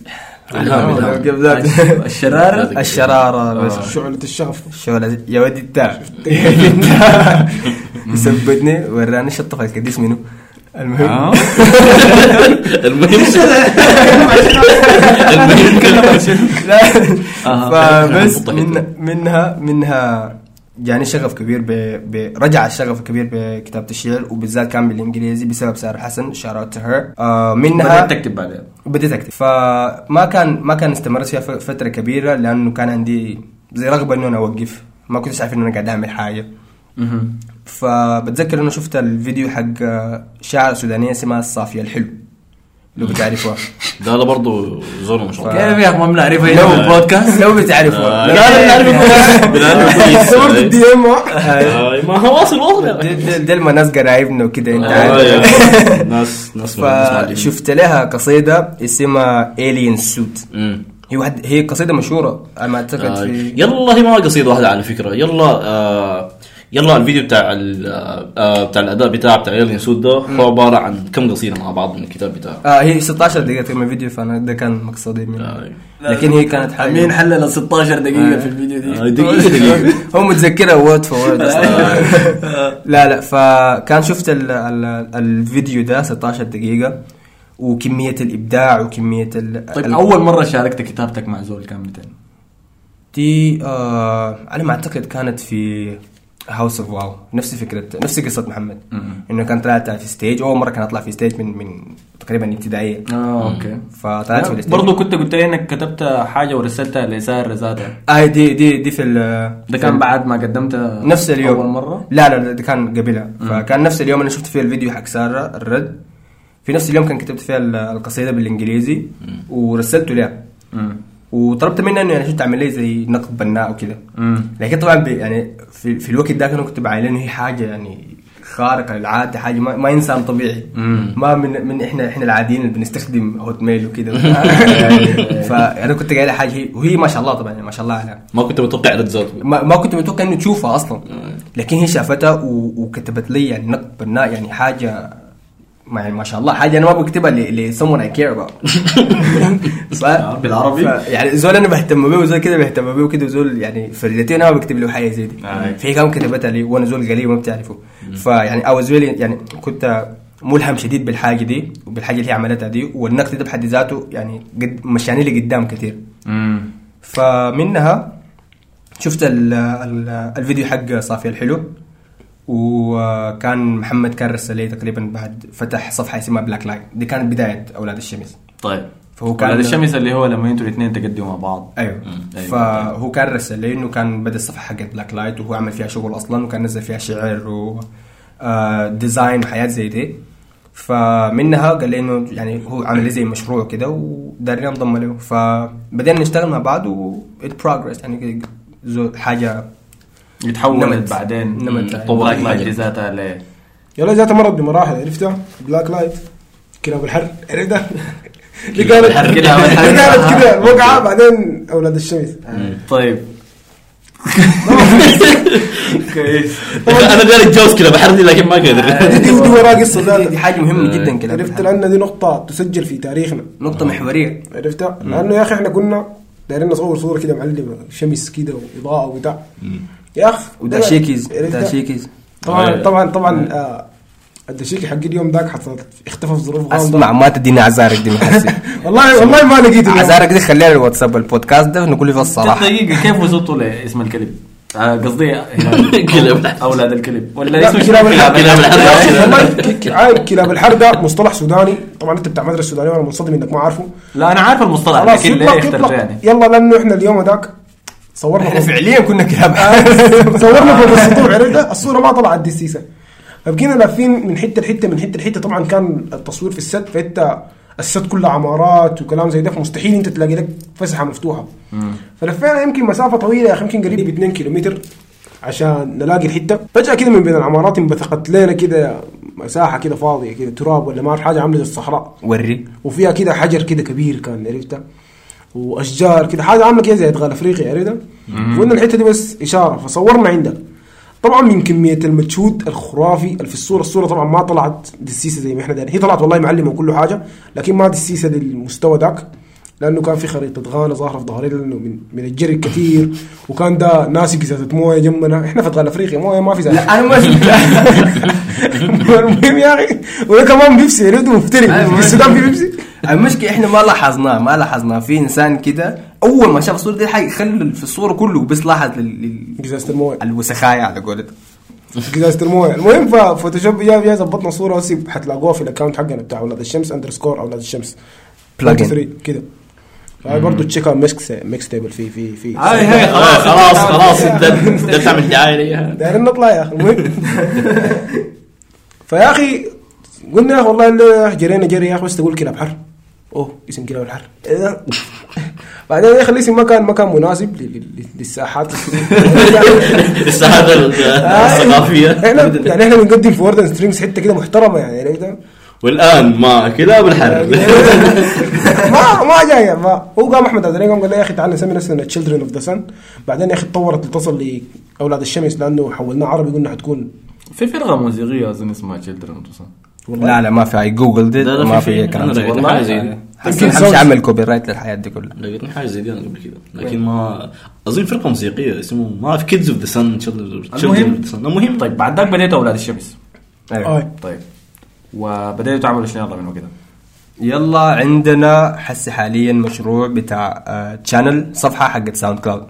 الهام، الهام. كيف ذات؟ الشرارة الشرارة بس شعلة الشغف شغل يا ودي التاع يثبتني وراني شطف الكديس منه المهم آه. المهم المهم آه. فبس. منها منها جاني شغف كبير ب... ب... رجع الشغف كبير بكتابة الشعر وبالذات كان بالإنجليزي بسبب سارة حسن. شارات هير آه منها بدأت تكتب بعدين. بديت اكتب فما كان ما كان استمرت فيها فترة كبيرة لأنه كان عندي زي رغبة انه أنا أوقف. ما كنتش عارف انه أنا قاعد أعمل حاجة. فبتذكر إنه شفت الفيديو حق آه، شاعر سودانية اسمها الصافيه الحلو. لو بتعرفوها لا لا برضه زور ما شاء الله. كيف يا أخي؟ ما بنعرفها هنا. في البودكاست لو بتعرفوها لا لا نعرف بنعرف كويس صورت الدي إم آه، ما هو واصل واصل يا دي- دي- دي لما ناس قرايبنا وكده انت آه، عارف. ناس ناس فشفت لها قصيدة اسمها الين سوت. هي واحد هي قصيدة مشهورة على ما أعتقد آه، في يلا هي ما قصيدة واحدة على فكرة. يلا آه يلا الفيديو بتاع ال- آه آه، بتاع الأداء بتاع بتاع يلين سود ده هو عبارة عن كم قصيدة مع بعض من الكتاب بتاعه؟ آه هي 16 دقيقة تقريبا فيديو فأنا ده كان مقصدي منه. آه. لكن هي كانت حاجة مين حلل ال 16 دقيقة في الفيديو دي. آه، دقيقة دقيقة. هو متذكرها word for word لا لا فكان شفت ال ال الفيديو ده 16 دقيقة وكمية الإبداع وكمية ال طيب ال- أول مرة شاركت كتابتك مع زول كان متى؟ دي آه على ما أعتقد كانت في House of wow نفس فكرة نفس قصة محمد. إنه كان طلعت في stage أول مرة كان أطلع في stage من من تقريبا ابتدائية. آه أوكي. فطلعت في ال stage برضه كنت قلت لي إنك كتبت حاجة ورسلتها لسائر ذاتها آه دي دي دي في ال ده كان بعد ما قدمت نفس اليوم. أول مرة؟ لا لا ده كان قبلها. فكان نفس اليوم أنا شفت فيه الفيديو حق سارة الرد. في نفس اليوم كان كتبت فيها ال- القصيدة بالإنجليزي. ورسلته لها. وطلبت منه إنه يعني شو تعمل لي زي نقد بناء وكده لكن طبعا يعني في, في الوقت ده أنا كنت بعين إنه هي حاجة يعني خارقة للعادة حاجة ما, ما إنسان طبيعي. ما من من إحنا إحنا العاديين اللي بنستخدم هوت ميل وكده يعني فانا كنت قايل حاجة هي وهي ما شاء الله طبعا يعني ما شاء الله عليها. ما كنت متوقع رد ذاته ما, ما كنت متوقع إنه تشوفها أصلا. لكن هي شافتها. وكتبت لي يعني نقد بناء يعني حاجة ما يعني ما شاء الله. حاجة أنا ما بكتبها ل ل someone I care about. ف... بالعربي؟ ف... يعني زول أنا بهتم به وزول كده بهتم به وكده وزول يعني فريدتي أنا ما بكتب له حاجة زي دي. آه. فهي كمان كتبتها لي وأنا زول قليل ما بتعرفه. فيعني was really يعني كنت ملهم شديد بالحاجة دي وبالحاجة اللي هي عملتها دي والنقد ده بحد ذاته يعني قد مشاني لقدام كثير فمنها شفت ال ال الفيديو حق صافي الحلو. وكان محمد كان رسل لي تقريبا بعد فتح صفحة اسمها بلاك لايت دي كانت بداية أولاد الشمس طيب. فهو كان كان الشمس اللي هو لما أنتوا الاثنين تقدموا مع بعض. أيوه. أيوة. فهو كان رسل لي إنه كان بدأ الصفحة حقت بلاك لايت وهو عمل فيها شغل أصلا وكان نزل فيها شعر و آه، design وحاجات زي دي. فمنها قال لي إنه يعني هو عامل لي زي مشروع كده ودارني انضم له. فبدينا نشتغل مع بعض و it progressed. يعني حاجة يتحولت نمت. بعدين. نمت. بلاك لايت لايت. ذاتها ل يلا ذاتها مرت بمراحل عرفتها؟ بلاك لايت كلاب الحر عرفتها؟ دي كلاب كانت الحر. دي كلاب الحر. كانت كده. وقعه بعدين أولاد الشمس طيب. كويس. أنا داير اتجوز كده بحردي لكن ما قادر دي دي وراها قصه دي, ذاتها دي حاجة مهمة جدا كده. عرفت لأن دي نقطة تسجل في تاريخنا. نقطة محورية. عرفتها؟ لأنه يا أخي إحنا كنا دايرين نصور صورة كده معلمه شمس كده وإضاءة وبتاع. يا اخ وداشيكيز عرفتها؟ داشيكيز طبعا أيوة. طبعا طبعا آه، الدشيكي حق اليوم ذاك حصلت اختفى في ظروف غامضة أسمع ما تديني عزارك دي محسن والله والله ما لقيت. عزارك دي خليها الواتساب البودكاست ده نقول في الصراحه دقيقة كيف وصلتوا لاسم الكلب؟ آه، قصدي كلب. أولاد الكلب ولا لا، اسمه؟ كلاب الحرب كلاب كلاب الحرب ده مصطلح سوداني طبعا أنت بتاع مدرسة سودانية وأنا منصدم إنك ما عارفه لا أنا عارف المصطلح لكن ليه يطلق اخترت يطلق يعني؟ يلا لأنه إحنا اليوم ذاك صورنا إحنا فعليا كنا كلاب. صورنا فوق السطوح عرفت الصورة ما طلعت دسيسه فبقينا لافين من حتة لحتة من حتة لحتة. طبعا كان التصوير في الست فإنت الست كلها عمارات وكلام زي ده فمستحيل أنت تلاقي لك فسحة مفتوحة. فلفينا يمكن مسافة طويلة يا أخي يمكن قريب 2 كيلومتر عشان نلاقي الحتة. فجأة كده من بين العمارات انبثقت لنا كده مساحة كده فاضية كده تراب ولا ما أعرف حاجة عاملة زي الصحراء. وري. وفيها كده حجر كده كبير كان عرفتها وأشجار كده. حاجة عامله كده زي ادغال أفريقيا عرفتها قلنا الحتة دي بس إشارة فصورنا عندها طبعا من كمية المجهود الخرافي اللي في الصورة الصورة طبعا ما طلعت دسيسة زي ما إحنا دايرين هي طلعت والله معلمة وكل حاجة لكن ما دسيسة للمستوى ذاك لأنه كان في خريطة غانا ظاهرة في ظهرنا لأنه من, من الجري الكثير وكان ده ناسي قزازه موية جنبنا. إحنا في ادغال أفريقيا موية ما في زي أنا ما المهم يا أخي وده كمان بيبسي عرفت مفتري. أيوة، في السودان في بيبسي. المشكلة إحنا ما لاحظناه ما لاحظناه. في إنسان كده أول ما شاف الصورة دي حي يخلي في الصورة كله بس لاحظ قزازه الموية. الوسخاية على قولتك قزازه الموية. المهم ففوتوشوب جاب جاي ظبطنا صورة هسه حتلاقوها في الاكونت حقنا بتاع أولاد الشمس اندرسكور أولاد الشمس. 23 كده. فهي برضه تشيك اوت ميكس ميكس تيبل في في في هاي هاي خلاص خلاص خلاص انت بتعمل دعايه ليها دايرين نطلع يا أخي المهم. فيا أخي قلنا يا أخي والله جرينا جري يا أخي بس تقول كلاب حر. أوه اسم كلاب الحر. إيه؟ بعدين يا أخي الاسم ما كان ما كان مناسب للساحات. لسه هذا الثقافية. يعني إحنا بنقدم في وردن ستريمز حتة كده محترمة يعني؟ والآن مع كلاب الحرب ما ما جاي ما هو قام أحمد عبد قام قال لي يا أخي تعال نسمي نفسنا تشيلدرن اوف ذا سن بعدين يا أخي تطورت لتصل لأولاد الشمس لأنه حولناه عربي قلنا حتكون في فرقة موسيقية أظن اسمها تشيلدرن لا لا ما في اي جوجل دي لا، لا، ما في- في في. كلام والله حاجة زي دي. حمشي. عمل كوبي رايت للحياة دي كلها لقيت حاجة زي دي أنا قبل كده لكن ما أظن فرقة موسيقية اسمه ما اعرف كيدز اوف ذا سن المهم. المهم طيب بعد ذاك بديتوا أولاد الشمس أيوة. آه. طيب وبديتوا تعملوا شنو يلا منه كده يلا عندنا حسي حاليا مشروع بتاع channel صفحة حقت ساوند كلاود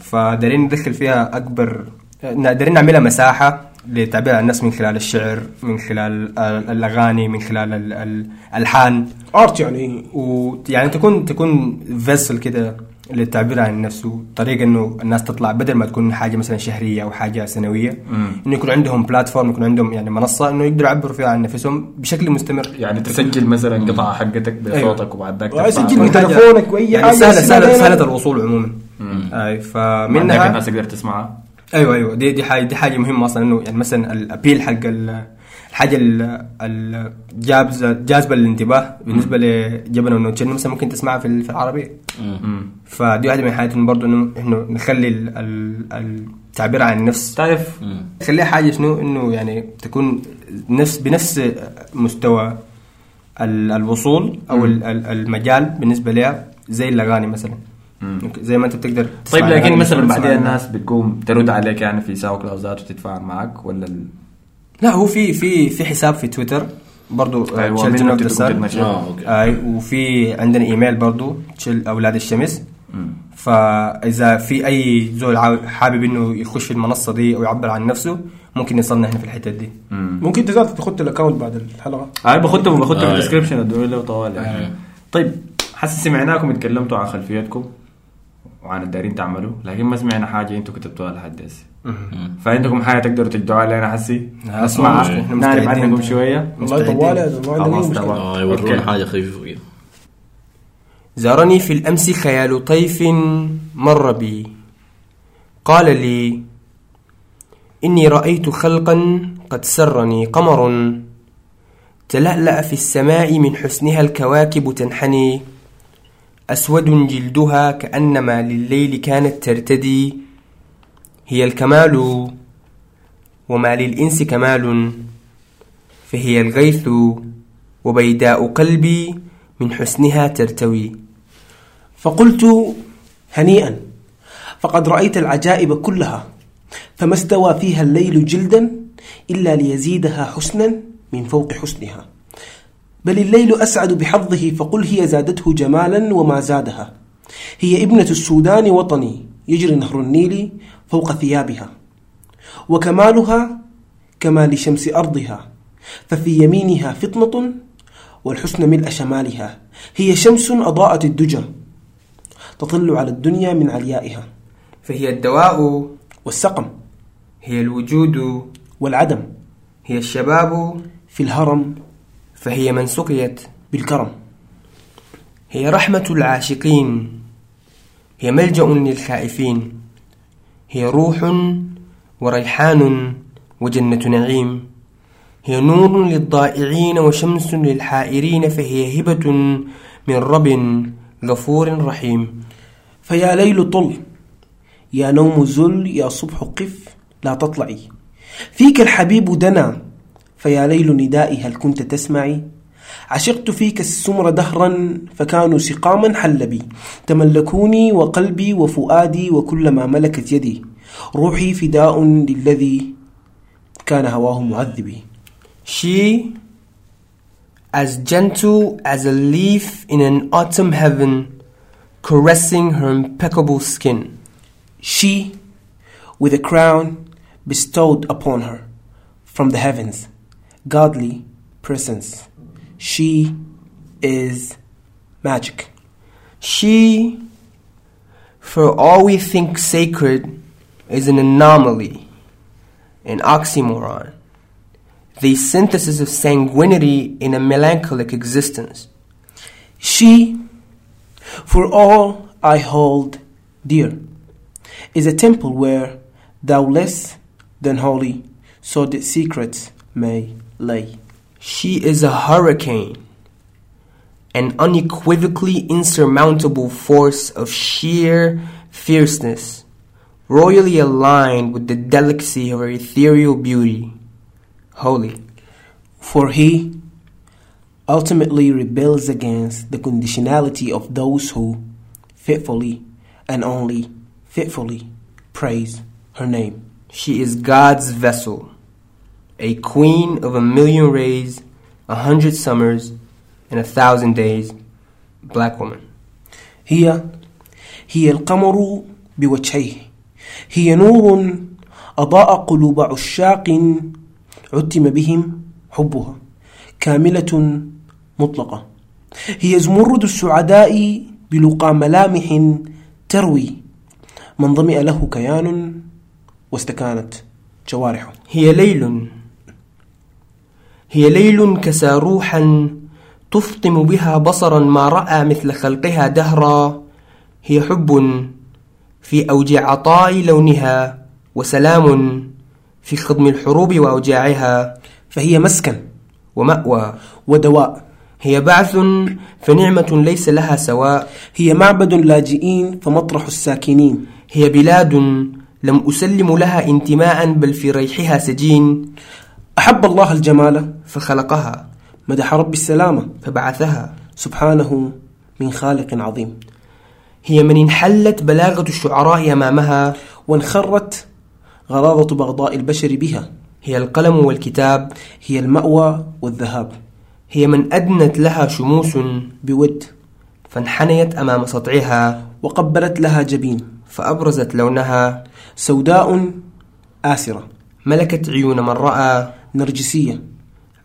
فدارين ندخل فيها أكبر دارين نعملها مساحة لتعبير عن الناس من خلال الشعر من خلال الأغاني من خلال ال- ال- الالحان art يعني. ويعني تكون تكون vessel كده للتعبير عن النفس طريقة إنه الناس تطلع بدل ما تكون حاجة مثلا شهرية أو حاجة سنوية إنه يكون عندهم platform يكون عندهم يعني منصة إنه يقدروا يعبروا فيها عن نفسهم بشكل مستمر. يعني تسجل مثلا قطعة حقتك بصوتك وبعد ذاك أيوة. ترفعها. سجل بتلفونك واي يعني سهلة اسمها سهلة لنا. الوصول عموما. أي فمنها الناس تقدر تسمعها؟ أيوه أيوه. دي دي حاجة دي حاجة مهمة أصلا إنه يعني مثلا الابيل حق ال- الحاجة ال- الجاذبه جاذبة للانتباه بالنسبة لجبل ونوتشن مثلا ممكن تسمعها في ال- في العربية. فدي واحدة من الحاجات إنه برضه انه إحنا نخلي ال- ال- التعبير عن النفس. تعرف؟ نخليها حاجة شنو؟ إنه يعني تكون نفس بنفس مستوى ال- الوصول أو ال- ال- المجال بالنسبة لها زي الأغاني مثلا. زي ما أنت بتقدر طيب لكن مثلا بعدين. الناس بتقوم ترد عليك يعني في ساوك لاوزات وتتفاعل معك ولا ال... لا هو في في في حساب في تويتر برضو أيوة، اوف بتدخل ذا تتمشى. آه،. أي وفي عندنا إيميل برضو تشيل أولاد الشمس. فاذا في أي زول حابب إنه يخش المنصة دي أو يعبر عن نفسه ممكن يصلنا إحنا في الحتة دي. ممكن إنت ذاتك تخت ال account بعد الحلقة. بختهم بختهم في آه. ال description ادوا له طوال يعني طيب حاسس سمعناكم اتكلمتوا عن خلفيتكم وعن الدارين تعملوا. لكن ما سمعنا حاجة أنتوا كتبتوها لحد هسه فعندكم حاجة تقدروا تجدوا علينا حسي؟ اسمع إحنا نعرف. عنكم شوية. والله. طوال ما يورونا okay. حاجة خفيفة كده زارني في الأمس خيال طيف مر بي. قال لي إني رأيت خلقا قد سرني قمر تلألأ في السماء من حسنها الكواكب تنحني. أسود جلدها كأنما لليل كانت ترتدي. هي الكمال وما للإنس كمال فهي الغيث وبيداء قلبي من حسنها ترتوي. فقلت هنيئا فقد رأيت العجائب كلها فما استوى فيها الليل جلدا إلا ليزيدها حسنا من فوق حسنها. بل الليل أسعد بحظه فقل هي زادته جمالا وما زادها. هي ابنة السودان وطني يجري نهر النيل فوق ثيابها. وكمالها كمال شمس أرضها ففي يمينها فطنة والحسن ملء شمالها. هي شمس أضاءت الدجى تطل على الدنيا من عليائها. فهي الدواء والسقم هي الوجود والعدم هي الشباب في الهرم فهي من سقيت بالكرم. هي رحمة العاشقين. هي ملجأ للخائفين. هي روح وريحان وجنة نعيم. هي نور للضائعين وشمس للحائرين. فهي هبة من رب غفور رحيم. فيا ليل طل يا نوم زل يا صبح قف لا تطلعي. فيك الحبيب دنا فيا ليل ندائي هل كنت تسمعي؟ عشقت فيك السمر دهرا فكانوا سقاما حل بي. تملكوني وقلبي وفؤادي وكل ما ملكت يدي. روحي فداء للذي كان هواه معذبي She, as gentle as a leaf in an autumn heaven, caressing her impeccable skin. She, with a crown bestowed upon her from the heavens, godly presence. She is magic. She, for all we think sacred, is an anomaly, an oxymoron, the synthesis of sanguinity in a melancholic existence. She, for all I hold dear, is a temple where thou less than holy, so that secrets may lay. She is a hurricane, an unequivocally insurmountable force of sheer fierceness, royally aligned with the delicacy of her ethereal beauty. Holy. For he ultimately rebels against the conditionality of those who fitfully and only fitfully, praise her name. She is God's vessel, a queen of a million rays, a hundred summers, and a thousand days, black woman. هي هي القمر بوجهيه. هي نور أضاء قلوب عشاق عتم بهم حبها. كاملة مطلقة. هي زمرد السعداء بلقى ملامح تروي. من ظمئ له كيان واستكانت جوارحه. هي ليل هي ليل كسى روحا تفطم بها بصرا ما رأى مثل خلقها دهرا. هي حب في أوجع عطاء لونها وسلام في خضم الحروب وأوجاعها. فهي مسكن ومأوى ودواء. هي بعث فنعمة ليس لها سواء. هي معبد اللاجئين فمطرح الساكنين. هي بلاد لم أسلم لها انتماء بل في ريحها سجين. أحب الله الجمال فخلقها. مدح رب السلامة فبعثها. سبحانه من خالق عظيم. هي من انحلت بلاغة الشعراء أمامها وانخرت غراضة بغضاء البشر بها. هي القلم والكتاب هي المأوى والذهاب. هي من أدنت لها شموس بود فانحنيت أمام سطعها وقبلت لها جبين فأبرزت لونها سوداء آسرة. ملكت عيون من رأى نرجسية.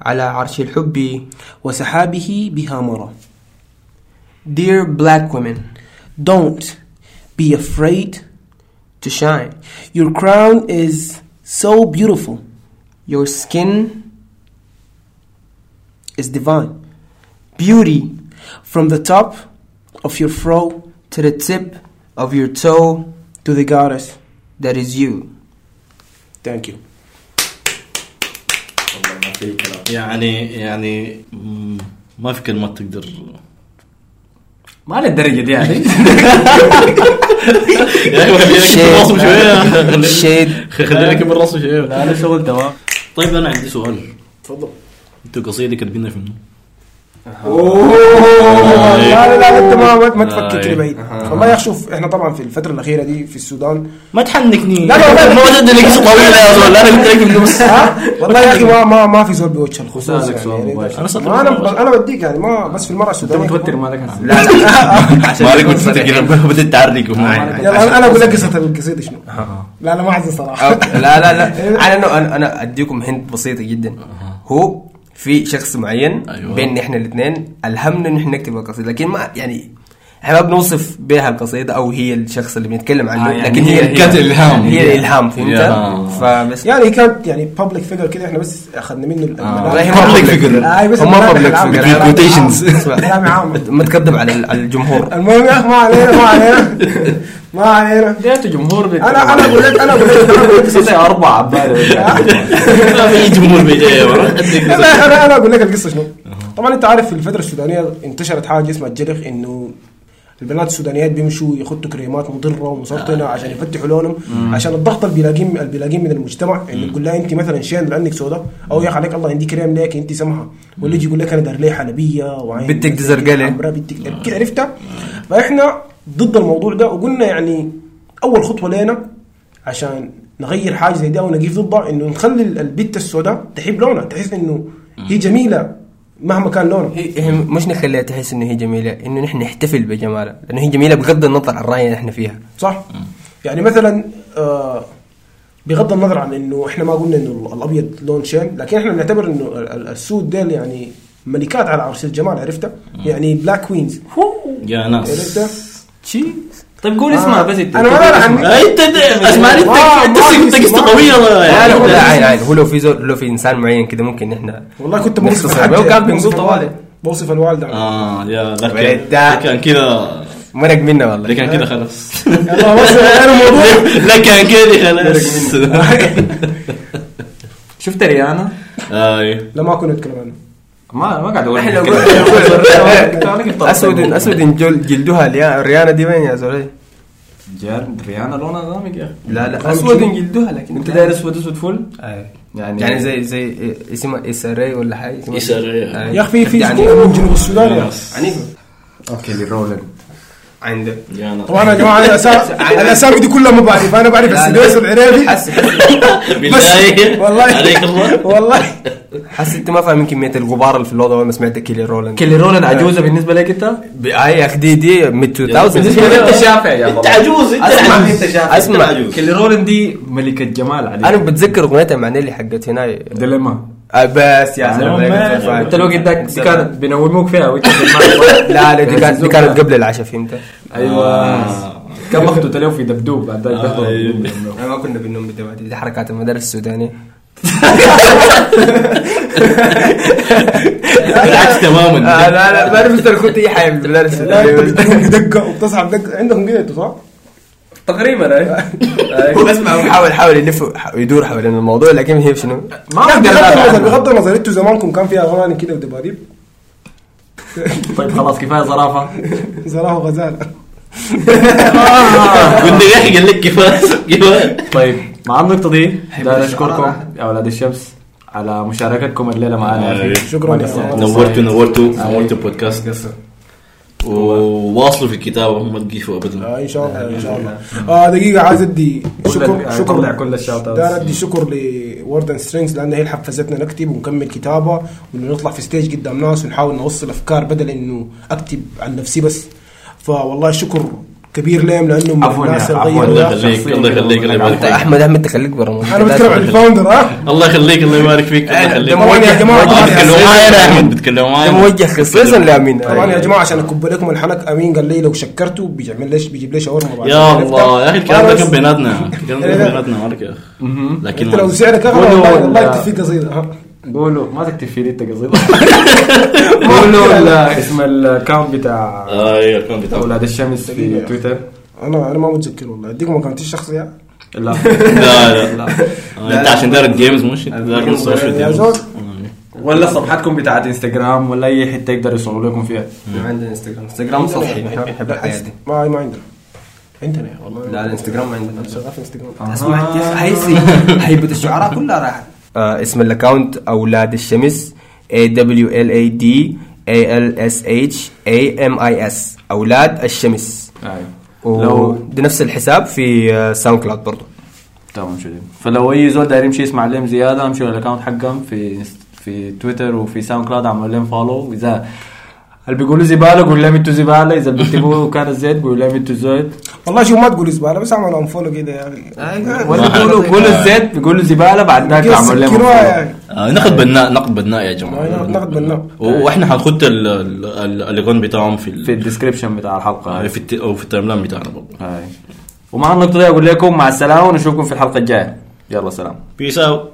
على عرش الحب وسحابه بها مرى Dear black women Don't be afraid to shine Your crown is so beautiful Your skin is divine Beauty From the top of your fro to the tip of your toe to the goddess that is you Thank you يعني يعني ما في كلمات تقدر. ما للدرجه دي يعني. يا أخي خلينا نكبر راسه شوية لا أنا شغل تمام. طيب أنا عندي سؤال. تفضل. أنتوا قصيده كاتبينها في منو؟ لا لا لا انت ما ما- تفكر آه. كده بعيد والله يا أخي شوف إحنا طبعا في الفترة الاخيره دي في السودان ما تحنكني لا، لا، لا. ما تدري قصه طويله يا زول أنا قلت لك؟ والله يا أخي ما ما ما في زول بوجه الخصوص يعني, يعني أنا. أنا بديك يعني ما بس في المراه انت السودانيه متوتر مالك لا لا عشان ما نكون قلت صريحين. كده تعرق يلا أنا أنا أقول لك قصه القصيده شنو لا لا ما عايز صراحة لا لا لا على انه أنا أنا اديكم هنت بسيطه جدا هو في شخص معين أيوة. بيننا إحنا الاثنين الهمنا إن إحنا نكتب القصيدة لكن ما يعني إحنا ما بنوصف بها القصيدة أو هي الشخص اللي بنتكلم عنه آه، يعني لكن هي هي- كانت الإلهام. هي الالهام فهمت. فبس يعني كانت يعني بابليك فيجر كده إحنا بس أخذنا منه public figure. آه، بس هم. عام. كلام عام ما تكذب على على الجمهور. المهم يا أخي ما علينا ما علينا. ما علينا. ديته جمهور بيت أنا أنا أقول لك أنا أقول لك أنا أقول لك قصتي أربع عباده ما في جمهور بيجي أنا أنا أقول لك القصة شنو. طبعا أنت عارف في الفترة السودانية انتشرت حاجة اسمها الجرخ إنه البنات السودانيات بيمشوا يخطوا كريمات مضرة ومسرطنة عشان يفتحوا لونهم عشان الضغط اللي بيلاقيه بيلاقيه من المجتمع انه تقول لها انت مثلا شين لانك سوداء أو يا أخي عليك الله عندي كريم ليك انت سمحة. واللي يجي يقول لك أنا دار لي حلبية وعين بنتك دي زرقاء بنتك كده عرفتها؟ فإحنا ضد الموضوع ده وقلنا يعني أول خطوة لنا عشان نغير حاجة زي دي أو نقيف ضدها إنه نخلي البت السوداء تحب لونها تحس إنه هي جميلة. مهما كان لونها هي هي مش نخليها تحس إنه هي جميلة إنه نحن نحتفل بجمالها لأنه هي جميلة بغض النظر عن الراي اللي إحنا فيها. صح. يعني مثلا آه بغض النظر عن إنه إحنا ما قلنا إنه الأبيض لون شين لكن إحنا نعتبر إنه ال- ال- السود ديل يعني ملكات على عرش الجمال عرفتها؟ يعني black queens يا ناس. عرفتها؟ طيب قول اسمها بس انت أنا ما بعرف عني انت اسمعني ما- انت انت قصه طويلة. لا يعني عين عين هو لو في زول لو في إنسان معين كده ممكن نحن والله كنت بوصف هو كان بنقول بوصف طوالي. الوالد. بوصف الوالده آه يا ده كان ده. ده كده. مرق منا ده والله كان كده خلاص. لا كان كده خلاص. شفت ريانا؟ اي لا ما كنا نتكلم عنه. ما ما قاعد أقول إحنا. اسود أسود جل- جلدها ريانا دي وين يا زول جار ريانا لونها غامق يا أخي لا لا أسود؟ جلدها لكن أنت داير اسود أسود فل. يعني يعني زي زي اسمها إسري ولا حاجة اسمها إسري. آه. يا أخي في في يعني سكون من جنوب السودان يا أخي. عنيف أو كيلي رولن ناس طبعا يا جماعة الاسامي دي كلها ما بعرف. أنا بعرف السديس حس بالله. والله. عليك الله. والله. حس أنت ما فاهمين كمية الغبار اللي في الاوضه ما سمعت كيلي رولند كيلي رولن عجوزة بالنسبة لك أنت؟ هاي يا أخي دي دي mid بالنسبة 2000 لك أنت شافع يا أنت عجوز أنت أسمع. عجوز. اسمع أسمع. كيلي رولن دي ملكة جمال عليك. أنا بتذكر أغنيتها مع نيلي حقت هنا. Dilemma آه، بس يا زلمه أنت لو قدك دي كانت بينوموك فيها وانت لا لا دي كانت دي كانت قبل العشاء فهمت؟ أيوه. كان مخطوط له في دبدوب بعد ذلك. بالنوم. ما كنا بننوم بالدوادي دي حركات المدارس السودانية. بالعكس تماما. آه لا لا ما نفس كنت اي حاجة بالمدارس بدقه وبتصحى بدقه عندكم كده أنتوا صح؟ تقريبا أي. هو اسمع هو حاول حاول يلف يدور حوالين الموضوع لكن هي شنو؟ ما أقدر بغض النظر أدافع بغض النظر. أنتوا زمانكم كان فيها أغاني كده ودباديب. طيب خلاص كفاية زرافة. زراه وغزاله قلنا يا أخي قال لك كفاية. طيب مع النقطة دي داير أشكركم. يا أولاد الشمس على مشاركتكم الليلة معنا يا أخي. شكراً. نورتوا نورتوا نورتوا البودكاست وواصلوا في الكتابه ما تقيفوا ابدا. آه إن شاء الله إن شاء الله. آه دقيقة عايز أدي شكر طلع شكر كل ال shout داير أدي شكر ل Words and Strings لأن هي اللي حفزتنا نكتب ونكمل كتابة وإنه نطلع في stage قدام ناس ونحاول نوصل أفكار بدل إنه أكتب عن نفسي بس. فوالله شكر كبير لهم لأنه من عفواً يا عفواً. الله يخليك الله يخليك الله يبارك فيك. أحمد أحمد تخليك برا أنا بتكلم عن ال founder ها؟ الله يخليك الله يبارك فيك الله يخليك. موجه يا آه، معايا أنا احمد بيتكلموا ده معايا موجه خصيصا لأمين. طبعا يا جماعة عشان أكب لكم الحنك أمين قال لي لو شكرته بيعمل ليش بيجيب لي شاورما يا. الله يا أخي الكلام ده كان بيناتنا الكلام ده كان بيناتنا مالك يا أخي. لكن أنت لو سعرك اغلى والله ولا- والله يكتب فيك قصيده قولوا ما تكتب في انت قصيده قولوا ال- اسم ال account بتاع آه أيوه الكلام بتاعه أولاد الشمس في تويتر. أنا أنا ما متذكر والله. اديكم account ي الشخصي لا. لا لا. آه، أنت عشان داير ال DMs مش ال social يا DMs زول. ولا صفحتكم بتاعت انستغرام ولا أي حتة يقدروا يوصلوا لكم فيها. ما عندنا انستغرام انستغرام سطحي بنحب الحياة دي. ما ما عندنا. عندنا والله. لا الانستغرام ما عندنا. شغال في انستغرام اسمع أنت هسي هيبه الشعراء كلها راحت آه اسم ال account أولاد الشمس A W L A D A L S H A M I S أولاد الشمس. أيوه. لو وده نفس الحساب في آه، ساوند كلاود برضه تمام شديد فلو أي زول داير يمشي يسمع لهم زيادة امشوا ال account حقهم في في تويتر وفي ساوند كلاود عملوا لهم follow إذا اللي بيقولوا زبالة؟ قول لهم إنتوا زبالة. إذا بيكتبوا كان زيت بيقول لهم إنتوا زيت والله شوف ما تقول زبالة بس اعمل unfollow كده يا أخي ولا بيقولوا بيقولوا الزيت بيقولوا زبالة بعد ذاك عملوا لهم. يعني. آه، نقد بناء نقد بناء يا جماعة. نقد بناء وإحنا ال- ال account بتاعهم في في ال description بتاع الحلقة. آه، في أو في ال timeline بتاعنا برضه. ومع النقطه دي أقول لكم مع السلامة ونشوفكم في الحلقة الجاية. يلا سلام. peace out